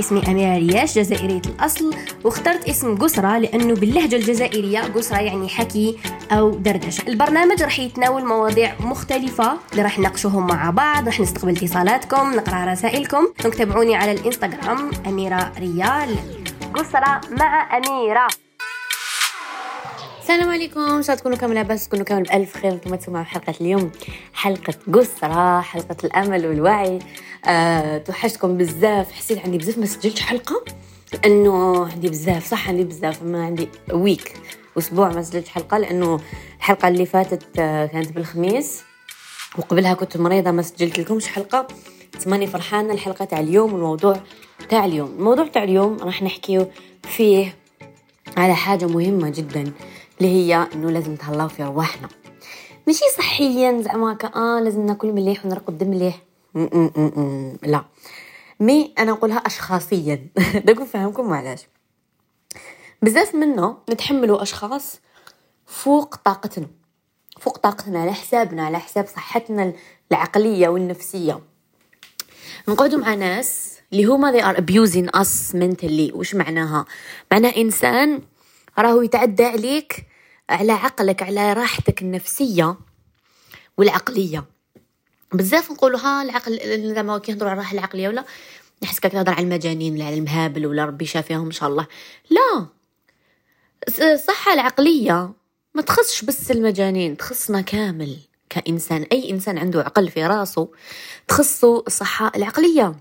اسمي أميرة رياش جزائرية الأصل. واخترت اسم قسرة لأنه باللهجة الجزائرية قسرة يعني حكي أو دردشة. البرنامج راح يتناول مواضيع مختلفة اللي راح نناقشوهم مع بعض راح نستقبل اتصالاتكم نقرأ رسائلكم. تابعوني على الإنستغرام أميرة ريال. قسرة مع أميرة. السلام عليكم. شاء تكونوا كامل لاباس تكونوا كامل بألف خير. كما تسمعوا حلقة اليوم حلقة قسرة حلقة الأمل والوعي. أه توحشتكم بزاف. حسيت عندي بزاف ما سجلتش حلقة؟ لأنه عندي بزاف صح؟ عندي بزاف. ما عندي ويك أسبوع ما سجلتش حلقة لأنه الحلقة اللي فاتت آه، كانت بالخميس. وقبلها كنت مريضة ما سجلت لكمش حلقة. تماني فرحانة الحلقة تاع اليوم والموضوع تاع اليوم. الموضوع تاع اليوم راح نحكيه فيه على حاجة مهمة جدا. اللي هي إنه لازم نتهلاو في رواحنا ماشي صحيا زعما آه لازم ناكل مليح ونرقد مليح. لا. مي أنا نقولها اشخاصيا. داك نفهمكم علاش بزاف منا نتحملوا أشخاص فوق طاقتنا. فوق طاقتنا على حسابنا على حساب صحتنا العقلية والنفسية. نقعدوا مع ناس اللي هما they are abusing us mentally. وش معناها؟ معناها إنسان راهو يتعدى عليك على عقلك على راحتك النفسية والعقلية. بزاف نقولوا ها العقل زعما كي نهضروا على الراحة العقلية ولا نحس كي تهضر على المجانين ولا على المهابل ولا ربي شافيهم إن شاء الله. لا الصحة العقلية ما تخصش بس المجانين تخصنا كامل كإنسان. أي إنسان عنده عقل في راسه تخصه الصحة العقلية.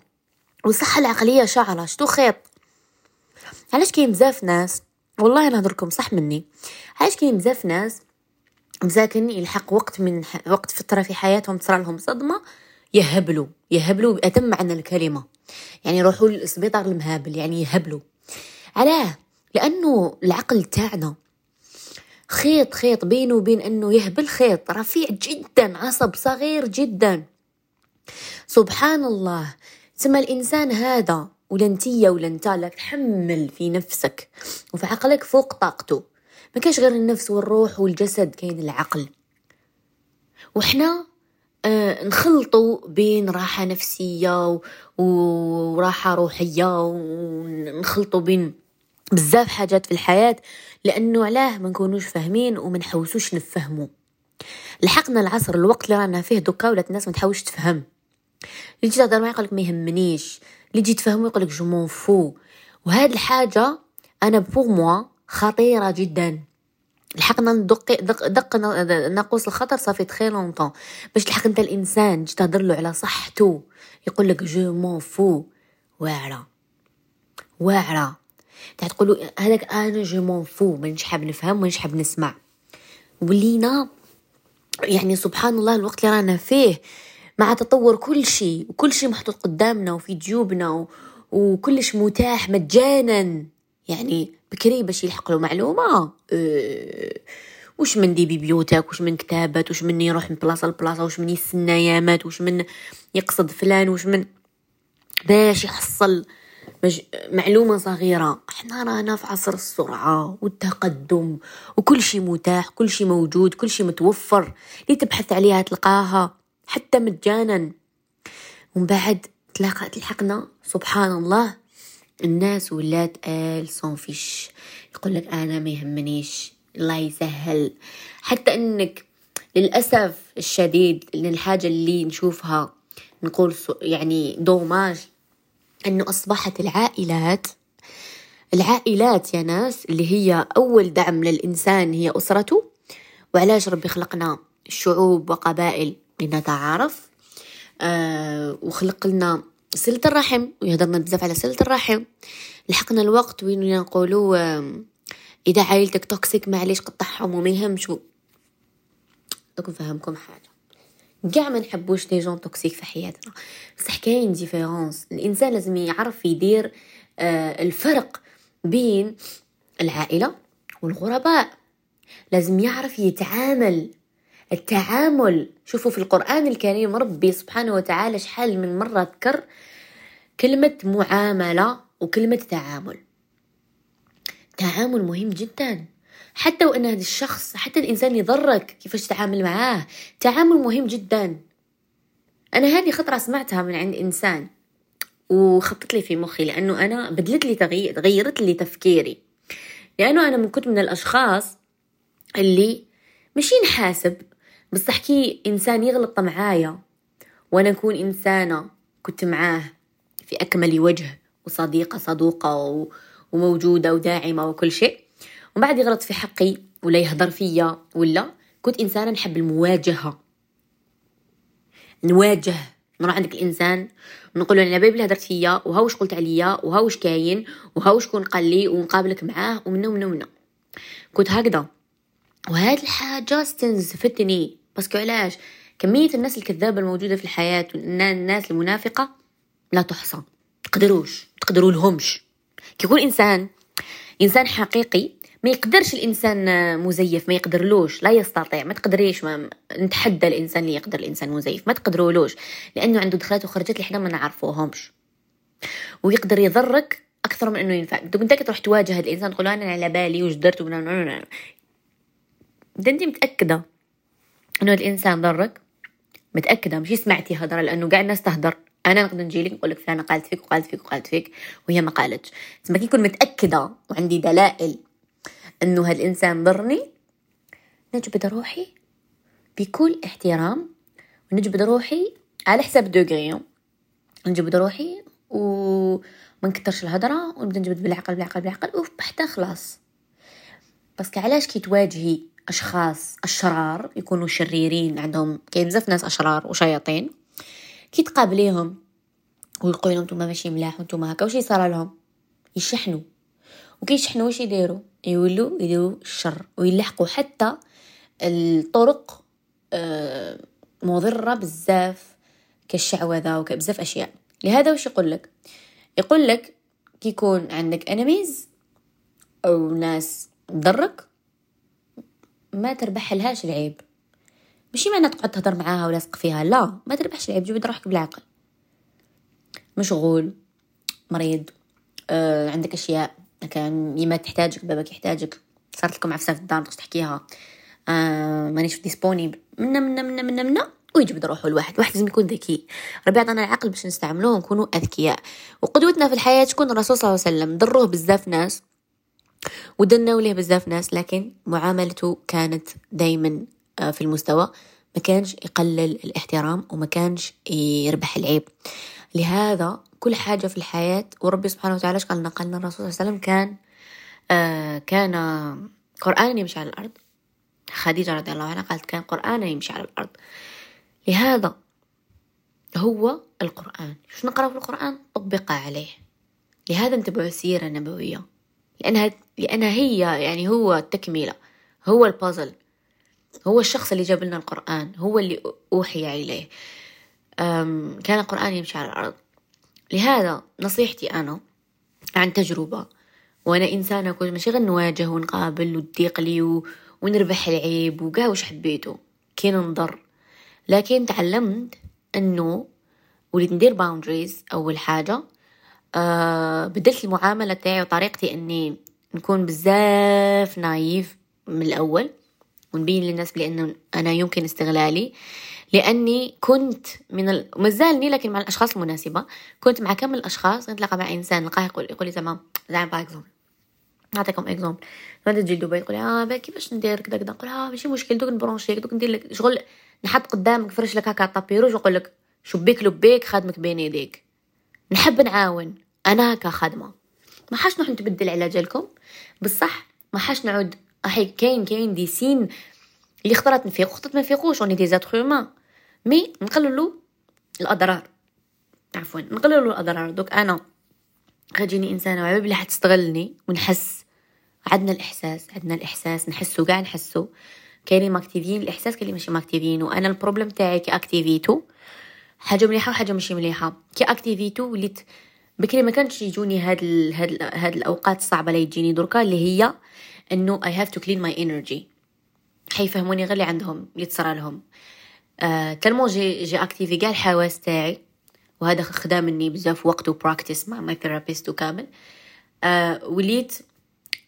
والصحة العقلية شعرة شتو خيط؟ علاش كاين بزاف ناس والله نهضركم صح مني. علاش كاين بزاف ناس مساكن يلحق وقت من ح... وقت فترة في حياتهم تصرى لهم صدمة يهبلوا يهبلوا بأتم معنى الكلمة. يعني يروحوا للسبيطار المهابل يعني يهبلوا. علاه لأنه العقل تاعنا خيط خيط بينه وبين أنه يهبل خيط رفيع جدا عصب صغير جدا. سبحان الله. ثم الإنسان هذا. ولا انتيا ولا انت لك تحمل في نفسك. وفي عقلك فوق طاقته. ما كاش غير النفس والروح والجسد كاين العقل. وحنا آه نخلطوا بين راحة نفسية وراحة روحية ونخلطوا بين بزاف حاجات في الحياة لأنه علاه ما نكونوش فاهمين وما نحوسوش نفهمو. لحقنا العصر الوقت اللي رانا فيه دوكا ولات الناس ما تحاولش تفهم. اللي تجي تهضر معايا يقولك ما يهمنيش. اللي تجي تفهمو يقولك je m'en fous. وهاد الحاجة أنا pour moi خطيرة جدا. لحقنا ندق دق, دق ناقوس الخطر ça fait très longtemps باش تلحق أنت الإنسان تجي تهضر له على صحته يقول لك je m'en fous. واعرة. واعرة. تاع تقولوا هذاك أنا je m'en fous مانيش حاب نفهم مانيش حاب نسمع. ولينا يعني سبحان الله الوقت اللي رانا فيه مع تطور كل شيء وكل شيء محطوط قدامنا وفي جيوبنا و... وكلش متاح مجانا. يعني بكري باش يلحق له معلومة أه وش من دي ببيوتك وش من كتابات وش من يروح من بلاصة لبلاصة؟ وش من يستنى يامات وش من يقصد فلان؟ وش من باش يحصل مج... معلومة صغيرة. إحنا رانا في عصر السرعة والتقدم وكل شي متاح كل شي موجود كل شي متوفر. اللي تبحث عليها تلقاها. حتى مجانا. ومن بعد تلاقى تلحقنا سبحان الله الناس ولات آل سون فيش يقول لك أنا ما يهمنيش. الله يسهل. حتى إنك للأسف الشديد إن الحاجة اللي نشوفها نقول يعني دوماج إنه أصبحت العائلات العائلات يا ناس اللي هي أول دعم للإنسان هي أسرته. وعلاش ربي خلقنا شعوب وقبائل لنتعارف آه وخلق لنا صلة الرحم ويهضرنا بزاف على صلة الرحم. لحقنا الوقت وين نقولوا آه إذا عائلتك toxique معليش قطعهم وما يهمش. دوك نفهمكم حاجة. كاع ما نحبوش les gens toxiques في حياتنا. بصح كاين ديفيرونس الإنسان لازم يعرف يدير آه الفرق بين العائلة والغرباء. لازم يعرف يتعامل التعامل. شوفوا في القرآن الكريم ربي سبحانه وتعالى شحال من مرة ذكر كلمة معاملة وكلمة تعامل. تعامل مهم جدا. حتى وإن هذا الشخص حتى الإنسان يضرك كيفاش تتعامل معاه. تعامل مهم جدا. أنا هذه خطرة سمعتها من عند إنسان وخطط لي في مخي لأنه أنا بدلت لي تغيير غيرت لي تفكيري. لأنه أنا من كنت من الأشخاص اللي ماشي نحاسب بس أحكي إنسان يغلط معايا وأنا أكون إنسانة كنت معاه في أكمل وجه وصديقة صدوقة وموجودة وداعمة وكل شيء. وبعد يغلط في حقي ولا يهضر فيا ولا كنت إنسانة نحب المواجهة. نواجه. نروح عندك الإنسان ونقول له أنا بيبي هدرت فيا وها وش قلت عليا وها وش كاين وها وش كون قال لي ونقابلك معاه ومنه ومنه ومنه. كنت هكذا. وهاد الحاجة استنزفتني بس علاش؟ كمية الناس الكذابة الموجودة في الحياة والناس المنافقة لا تحصى. تقدروش تقدروا لهمش كيكون إنسان إنسان حقيقي ما يقدرش الإنسان مزيف ما يقدرلوش لا يستطيع. ما تقدريش ما نتحدى الإنسان اللي يقدر الإنسان مزيف. ما تقدرولوش لأنه عنده دخلات وخرجات اللي إحنا ما نعرفوهمش. ويقدر يضرك أكثر من إنه ينفع. دوك أنت تروح تواجه هذا الإنسان تقول أنا على بالي وش درت اذا أنت متأكدة؟ إنه الإنسان ضرك. متأكدة مش سمعتي هضره لأنه قاعد الناس تهدر. أنا نقدر نجي لك نقول لك فلانة قالت فيك وقالت فيك وقالت فيك وهي ما قالتش. بس ما كنت متأكدة وعندي دلائل إنه هالإنسان ضرني نجبد روحي بكل احترام ونجبد روحي على حساب دوغري. نجبد روحي وما نكترش الهضرة ونبدا نجبد بالعقل بالعقل بالعقل وف بحتى خلاص. بس علاش كي تواجهي أشخاص أشرار يكونوا شريرين عندهم كاين بزاف ناس أشرار وشياطين. كي تقابليهم ويقولوا لهم نتوما ماشي ملاح وأنتم هكا. وش يصير لهم؟ يشحنوا. وكيشحنوا واش يديروا؟ يولوا يديروا الشر ويلحقوا حتى الطرق آه، مضرة بزاف كالشعوذة وكبزاف أشياء. لهذا وش يقول لك؟ يقول لك كيكون عندك انميز أو ناس تضرك ما تربح لهاش العيب. ماشي معنى تقعد تهضر معاها ولاسق فيها لا ما تربحش العيب جبد روحك بالعقل. مشغول مريض آه عندك أشياء كان يما تحتاجك باباك يحتاجك صارت لكم عفسة في الدار تقدر تحكيها آه مانيش disponible. منا منا منا منا منا ويجبد روحه الواحد واحد لازم يكون ذكي. ربي عطانا العقل باش نستعملوه ونكونوا أذكياء. وقدوتنا في الحياة تكون الرسول صلى الله عليه وسلم ضروه بزاف ناس ودنا ليه بزاف ناس لكن معاملته كانت دايما آه، في المستوى. ما كانش يقلل الاحترام وما كانش يربح العيب. لهذا كل حاجة في الحياة وربي سبحانه وتعالى قال؟ لنا؟ قال الرسول صلى الله عليه وسلم كان آه كان قرآن يمشي على الأرض. خديجة رضي الله عنها قالت كان قرآن يمشي على الأرض. لهذا هو القرآن. شو نقرأ في القرآن؟ طبق عليه. لهذا انتبهوا السيرة النبوية لأنها لأنها هي يعني هو التكملة هو البازل هو الشخص اللي جاب لنا القرآن هو اللي أوحي إليه. كان القرآن يمشي على الأرض. لهذا نصيحتي أنا عن تجربة وأنا إنسانة كنت ماشي غير نواجه ونقابل وتضيق لي. ونربح العيب وقا وش حبيته. كي نضر. لكن تعلمت أنه وليت ندير boundaries أول حاجة أه بدلت المعاملة تاعي وطريقتي أني نكون بزاف naïve من الأول ونبين للناس بأنه أنا يمكن استغلالي لأني كنت من ال... مازالني لكن مع الأشخاص المناسبة. كنت مع كم الأشخاص؟ نتلاقى مع إنسان نلقاه يقول يقول لي تمام زعما باغ نعطيكم exemple غادي تجي لدبي تقول آه كيفاش ندير؟ كذا كذا. نقول آه ماشي مشكل دوك نبرونشيك دوك ندير لك شغل نحط قدامك فرش لك هكا tapis rouge ونقول لك شبيك لبيك خادمك بين يديك. نحب نعاون. أنا هكا خادمه ما حاش نروح نتبدل على جالكم بصح ما حاش نعود. احي كاين كاين des signes اللي خطرات نفيق وخطرات ما نفيقوش. on est des êtres humains mais نقللو الأضرار. عفوا نقللو الأضرار. دوك أنا غتجيني إنسانة وعبا بلي حتستغلني ونحس. عندنا الإحساس عندنا الإحساس. نحسو كاع نحسو. كاينين ماكتيفين الإحساس كاين اللي ماشي ماكتيفين وأنا ال problème تاعي كي اكتيفيتو حاجة مليحة وحاجة ماشي مليحة. كي اكتيفيتو وليت بكري ما كانش يجوني هاد ال هاد ال هاد الأوقات الصعبه اللي تجيني دركا اللي هي إنه I have to clean my energy حيفهموني غير اللي عندهم اللي تصرى لهم. آه tellement j'ai j'ai activé كاع الحواس تاعي وهذا خدا مني بزاف وقت و practice مع my therapist وكامل. آه وليت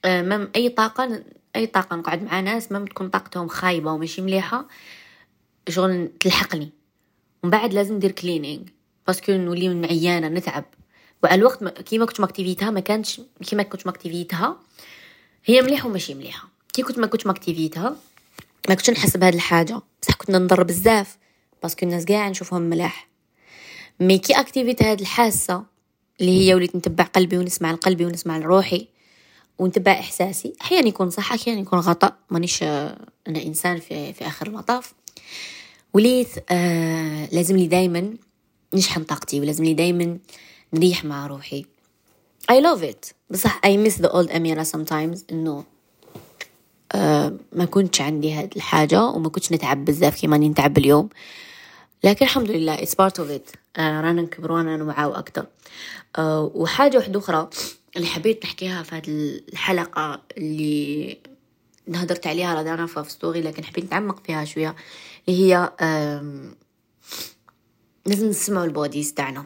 آه مم أي طاقة أي طاقة نقعد مع ناس مم تكون طاقتهم خايبة وماشي مليحة شغل تلحقني. ومن بعد لازم ندير cleaning parce que نولي عيانة نتعب. وعلى الوقت ما- كيما كنت ماكتيفيتها ما كانتش كيما كنت ماكتيفيتها هي مليحة وماشي مليحة. كي كنت ما كنت ماكتيفيتها ما كنتش نحس بهاد الحاجة. بصح كنت نضر بزاف parce que الناس كاع نشوفهم ملاح. mais كي أكتيفيت هاد الحاسة اللي هي وليت نتبع قلبي ونسمع لقلبي ونسمع لروحي ونتبع إحساسي أحيانا يكون صح أحيانا يكون خطا مانيش آه، أنا إنسان في في آخر المطاف وليت آه لازم لي دايما نشحن طاقتي ولازم لي دايما نريح مع روحي. I love it. بصح I miss the old أميرة sometimes إنه آه ما كنتش عندي هاد الحاجة وما كنتش نتعب بزاف كيما راني نتعب اليوم. لكن الحمد لله it's part of it. آه رانا نكبر ورانا نوعاو أكتر آه وحاجة واحدة أخرى اللي حبيت نحكيها في هاد الحلقة اللي هدرت عليها راه في ستوري لكن حبيت نتعمق فيها شوية اللي هي آم، لازم نسمعوا ال bodies تاعنا.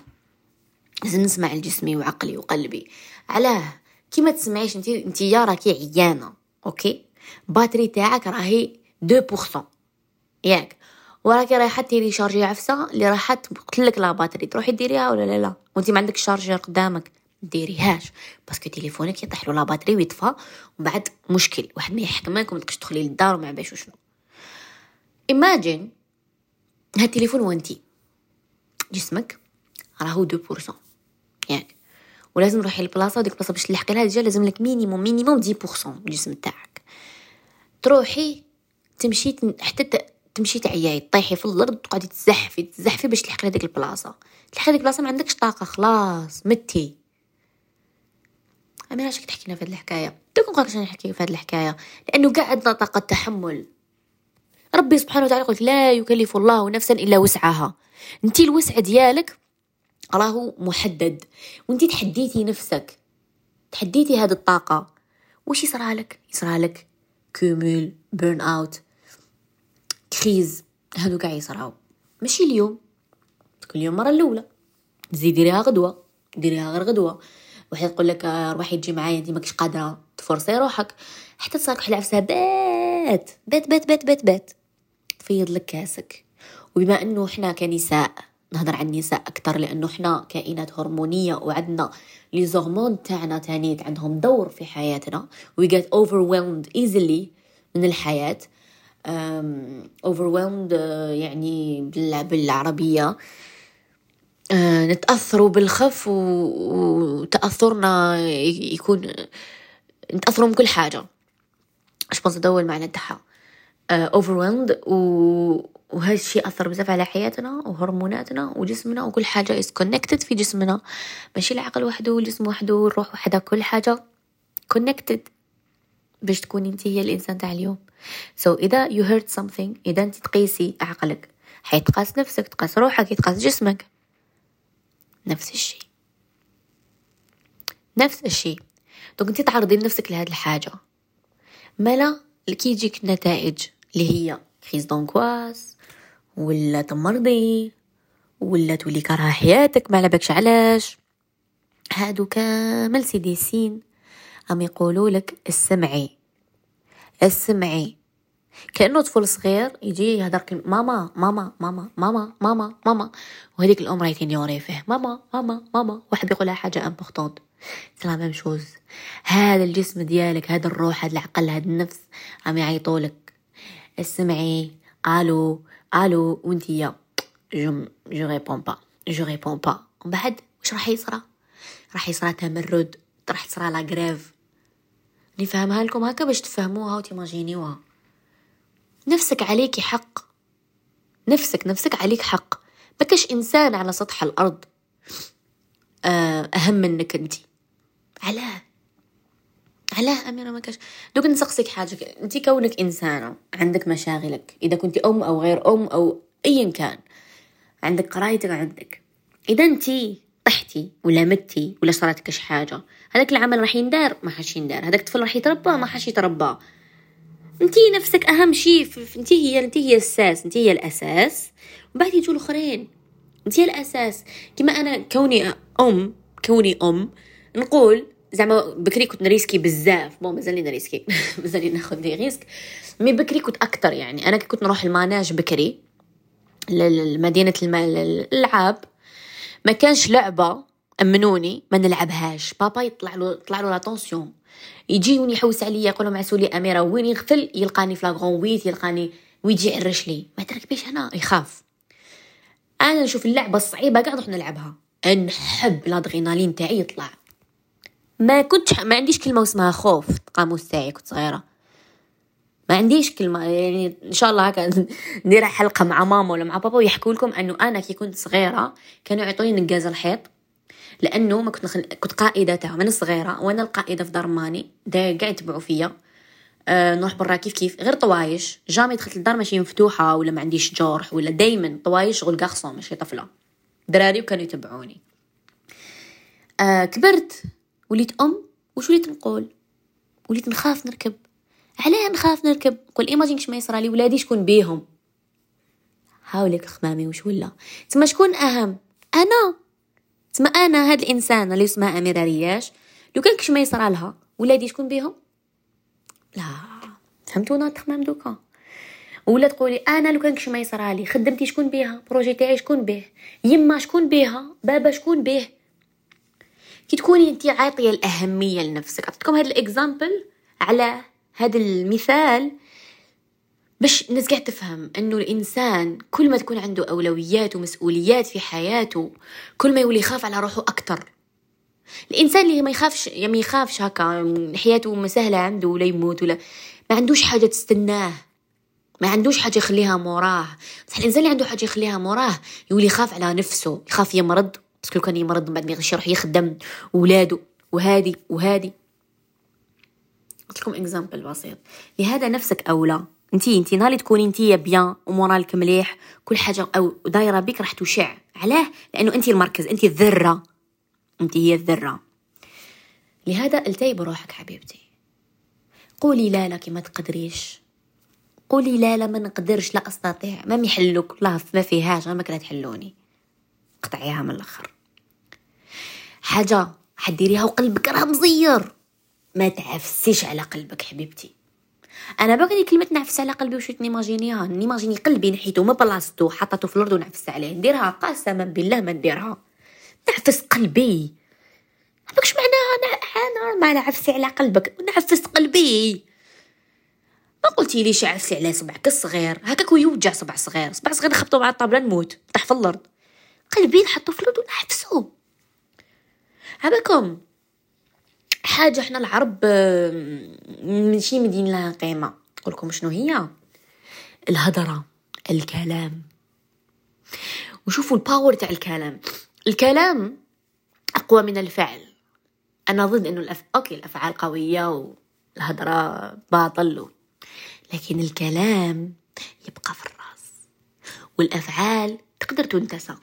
لازم نسمع لجسمي وعقلي وقلبي. علاه كي ما تسمعيش انت انت يا راكي عيانة okay؟ batterie تاعك راهي 2% ياك. وراكي رايحة تيري charger عفسة اللي راح تقتلك la batterie. تروحي ديريها ولا لا؟ لا. وانت ما عندك charger قدامك. ديريهاش. parce que تليفونك يطيح له la batterie ويطفى. ومن بعد مشكل. واحد ما يحكمك وما تقدرش تدخلي للدار وما باش وشنو. imagine هاد التليفون وانتي جسمك راهو 2% ياك ولازم نروحي لبلاصه وديك البلاصة باش تلحقي لها déjà لازم لك minimum minimum 10% من الجسم تاعك. تروحي تمشي حتى تمشي تعياي طيحي في الأرض تقعدي تزحفي تزحفي باش تلحقي لهاديك البلاصة. تلحقي لهاديك البلاصة ما عندكش طاقة خلاص متي. امير علاش تحكينا في هاد الحكاية؟ دوك نقولك عشان نحكي في هاد الحكاية. لأنه قاعد طاقة تحمل. ربي سبحانه وتعالى يقول لا يكلف الله نفسا إلا وسعها. انتي الوسع ديالك راهو محدد. وانتي تحديتي نفسك. تحديتي هذه الطاقة. وش يصرالك يصرالك cumul burn out crise هادو قاع يصراو ماشي اليوم. كل يوم مرة الأولى. تزيدي ديريها غدوة. ديريها غير غدوة. واحد تقول لك آه، روحي تجي معايا. انت ماكش قادرة تفرصي روحك. حتى تصارك العفسة بات بات بات بات بات بات تفيض لك كاسك. وبما إنه إحنا كنساء نهضر عن النساء أكثر لأنه إحنا كائنات هرمونية وعندنا لي زورمون تاعنا تانيت عندهم دور في حياتنا. We get overwhelmed easily من الحياة. um, overwhelmed آه، يعني بال- بالعربية. آه، نتأثروا بالخف و- وتأثرنا يكون نتاثروا من كل حاجة. sponge هذا هو المعنى تاعها overwhelmed و وهذا الشيء أثر بزاف على حياتنا وهرموناتنا وجسمنا وكل حاجة is connected في جسمنا. ماشي العقل وحده والجسم وحده والروح وحدها كل حاجة connected باش تكوني انت هي الإنسان تاع اليوم. so so, إذا you heard something إذا انت تقيسي عقلك حيتقاس نفسك تقاس روحك يتقاس جسمك. نفس الشيء. نفس الشيء. donc انت تعرضي لنفسك لهاد الحاجة. مالا كي يجيك النتائج اللي هي crise d'angoisse ولا تمرضي ولا تولي كارهة حياتك ما على بالكش علاش. هادو كامل c'est des signes عم يقولوا لك السمعي السمعي كأنه طفل صغير يجي كلمة ماما ماما ماما ماما ماما ماما. وهذيك الأم راهي ت ignorer فيه ماما ماما ماما. واحد يقول لها حاجة importante la même chose. هذا الجسم ديالك هذا الروح هذا العقل هذا النفس عم يعيطولك. اسمعي ألو ألو وانتيا je je réponds pas je réponds pas ومن بعد واش راح يصرى راح يصرى تمرد راح تصرى لا غريف نفهمها لكم هكا باش تفهموها وتيماجينيوها نفسك عليكي حق نفسك نفسك عليك حق ما انسان على سطح الأرض اهم منك انت علاه علاه اميره ما كاش دوك نسقسيك حاجة انت كونك إنسانة عندك مشاغلك. إذا كنت أم أو غير أم أو ايا كان عندك قرايتك عندك إذا انت طحتي ولا متي ولا صارت كش حاجة هذاك العمل راح يندار ما حاش يندار. هذاك الطفل راح يتربى ما حاش يتربى. أنتي نفسك أهم شيء أنتي هي أنتي هي الساس أنتي هي الأساس. وبعد يجوا الأخرين. أنتي هي الأساس. كما أنا كوني أم كوني أم نقول زعما بكري كنت ن risquer بزاف. bon مازالني ن risquer مازالني ناخذ des risques. mais بكري كنت أكثر يعني. أنا كنت نروح ال manège بكري لمدينة الالعاب ما كانش لعبة أمنوني ما نلعبهاش. بابا يطلع له يطلع له لاتونسيون يجيوني يحوس عليا يقول لهم عسولي أميرة. وين يغفل؟ يلقاني في لاغون ويت يلقاني ويجي يعرش لي ما تركبيش هنا يخاف. أنا نشوف اللعبة الصعيبة قاعد نروح نلعبها. نحب الأدرينالين تاعي يطلع. ما كنتش ما عنديش كلمة اسمها خوف القاموس تاعي كنت صغيرة. ما عنديش كلمة يعني إن شاء الله هكا ندير حلقة مع ماما ولا مع بابا ويحكوا لكم إنه أنا كي كنت صغيرة كانوا يعطوني نقاز الحيط لأنه ما كنت نخل... كنت قائدة تاعهم. من صغيرة وأنا القائدة في دار ماني دا قاعد يتبعوا فيا. أه نروح برا كيف كيف؟ غير طوايش. جامي دخلت الدار ماشي مفتوحة ولا ما عنديش جرح ولا دايما طوايش شغل قاخصه ماشي طفلة. دراري وكانوا يتبعوني. أه كبرت. وليت أم؟ وش وليت نقول؟ وليت نخاف نركب. علاه نخاف نركب؟ قول imagine ما يصرى لي ولادي شكون بيهم؟ هاولك خمامي وش ولا؟ تما شكون أهم؟ أنا. تما أنا هاد الإنسان اللي اسمها أميرة رياش. لو كان كش ما يصرى لها ولادي شكون بيهم؟ لا. فهمتونا تخمام دوكا؟ ولا تقولي أنا لو كان كش ما يصرى لي خدمتي شكون بيها؟ projet تاعي شكون بيه يما شكون بيها؟ بابا شكون بيه كي تكوني انت عاطية الأهمية لنفسك. عطيتكم هذا الإكزامبل على هذا المثال باش الناس قاعد تفهم إنه الإنسان كل ما تكون عنده أولويات ومسؤوليات في حياته كل ما يولي يخاف على روحه أكثر الإنسان اللي ما يخافش ما يخافش هكا حياته سهلة عنده ولا يموت ولا ما عندوش حاجة تستناه. ما عندوش حاجة يخليها موراه. بس الإنسان اللي عنده حاجة يخليها موراه يولي يخاف على نفسه يخاف يمرض. بس لو كان يمرض من بعد ما يروح يخدم ولاده وهادي وهادي. قلت لكم exemple بسيط. لهذا نفسك أولى. انتي انتي نهار تكوني انتي bien ومورالك مليح كل حاجة أو دايرة بك راح تشع علاه؟ لأنه انتي المركز انتي الذرة. انتي هي الذرة. لهذا التهي بروحك حبيبتي. قولي لا لك ما تقدريش. قولي لا لا ما نقدرش لا أستطيع. ما يحلوك لا ما فيهاش ما كلا تحلوني. قطعيها من الأخر. حاجة حديريها وقلبك راه مزير. ما تعفسيش على قلبك حبيبتي. أنا باغي كلمة نعفس على قلبي وش نيماجينيها. نيماجيني قلبي نحيتو من بلاصتو. حطيتو في الأرض ونعفس عليه. نديرها قسما بالله ما نديرها. نعفس قلبي. هذاكش معناها أنا ما نعفسي على قلبك. نعفس قلبي. ما قلتي ليش عفسي على صبعك الصغير؟ هكاك يوجع صبع صغير. صبع صغير نخبطو مع الطابلة نموت. طيح في الأرض. قلبي نحطو في الأرض ونحفسو هباكم حاجة إحنا العرب ماشي مدين لها قيمة. لكم شنو هي؟ الهدرة الكلام. وشوفوا ال power تاع الكلام. الكلام أقوى من الفعل. أنا ضد إنه الأف... أوكي الأفعال قوية والهدرة باطل. لكن الكلام يبقى في الرأس. والأفعال تقدر تنتسى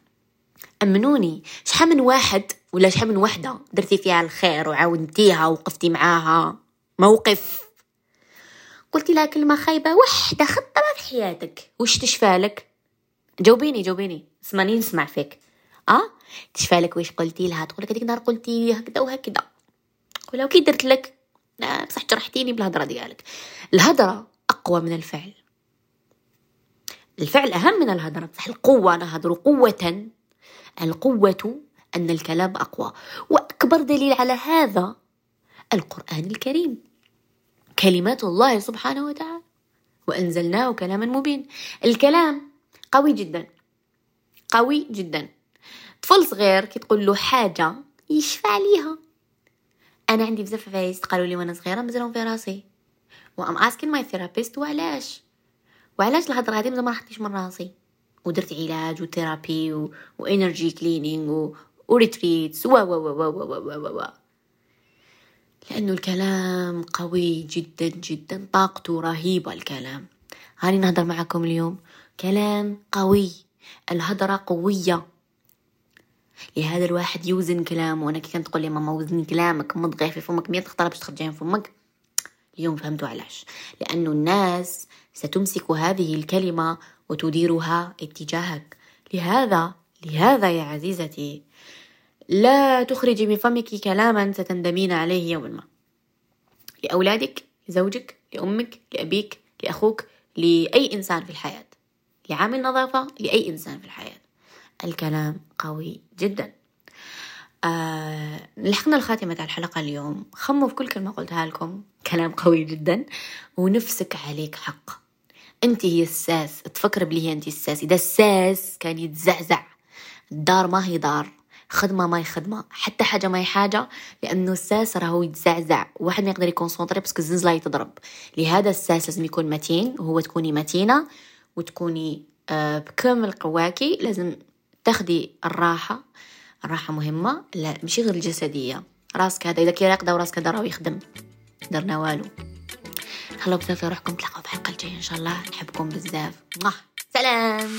أمنوني. شحال من واحد ولا شحال من وحدة درتي فيها الخير وعاونتيها وقفتي معاها؟ موقف. قلتي لها كلمة خايبة وحدة خطرة في حياتك. وش تشفالك جاوبيني جاوبيني. اسمعني نسمع فيك. آه؟ تشفالك وش قلتي لها؟ تقول لك هذيك النهار قلتي هكذا وهكذا. ولو كي درت لك؟ بصح جرحتيني بالهضره ديالك. الهضره أقوى من الفعل. الفعل أهم من الهضره بصح القوة نهضر قوة. القوة أن الكلام أقوى. وأكبر دليل على هذا القرآن الكريم. كلمات الله سبحانه وتعالى. وأنزلناه كلاما مبين الكلام قوي جدا. قوي جدا. طفل صغير كي تقول له حاجة يشفى عليها أنا عندي بزاف عفايس قالوا لي وأنا صغيرة مزلهم في راسي. و I'm asking my therapist وعلاش؟ وعلاش الهضرة هذه ما راحتش من راسي؟ ودرت علاج و therapy و... و energy cleaning و... و retreats و و و و و و و لأنه الكلام قوي جدا جدا طاقته رهيبة الكلام. هاني نهضر معكم اليوم. كلام قوي. الهضرة قوية. لهذا الواحد يوزن كلامه. وأنا كي كانت تقول لي ماما وزن كلامك مضغي في فمك 100 خطره باش تخرج من فمك؟ اليوم فهمتوا علاش. لأنه الناس ستمسك هذه الكلمة وتديرها اتجاهك. لهذا لهذا يا عزيزتي لا تخرجي من فمك كلاما ستندمين عليه يوما ما. لأولادك لزوجك لأمك لأبيك لأخوك لأي إنسان في الحياة. لعامل نظافة لأي إنسان في الحياة. الكلام قوي جدا. آه لحقنا الخاتمة تاع الحلقة اليوم. خموا في كل كلمة قلتها لكم. كلام قوي جدا. ونفسك عليك حق. انت هي الساس تفكر بلي هي انت الساس إذا الساس كان يتزعزع الدار ما هي دار خدمة ما هي خدمة حتى حاجة ما هي حاجة لأنه الساس راهو يتزعزع. واحد ما يقدر ي concentrer parce que الزنزله يتضرب. لهذا الساس لازم يكون متين وهو تكوني متينة وتكوني آه بكامل قواكي. لازم تاخدي الراحة الراحة مهمة. لا ماشي غير الجسدية. راسك هذا إذا كي راقدة وراسك هذا راهو يخدم. درنا والو. خلوا بزاف روحكم تلاقوا في الحلقة الجاية إن شاء الله. نحبكم بزاف. سلام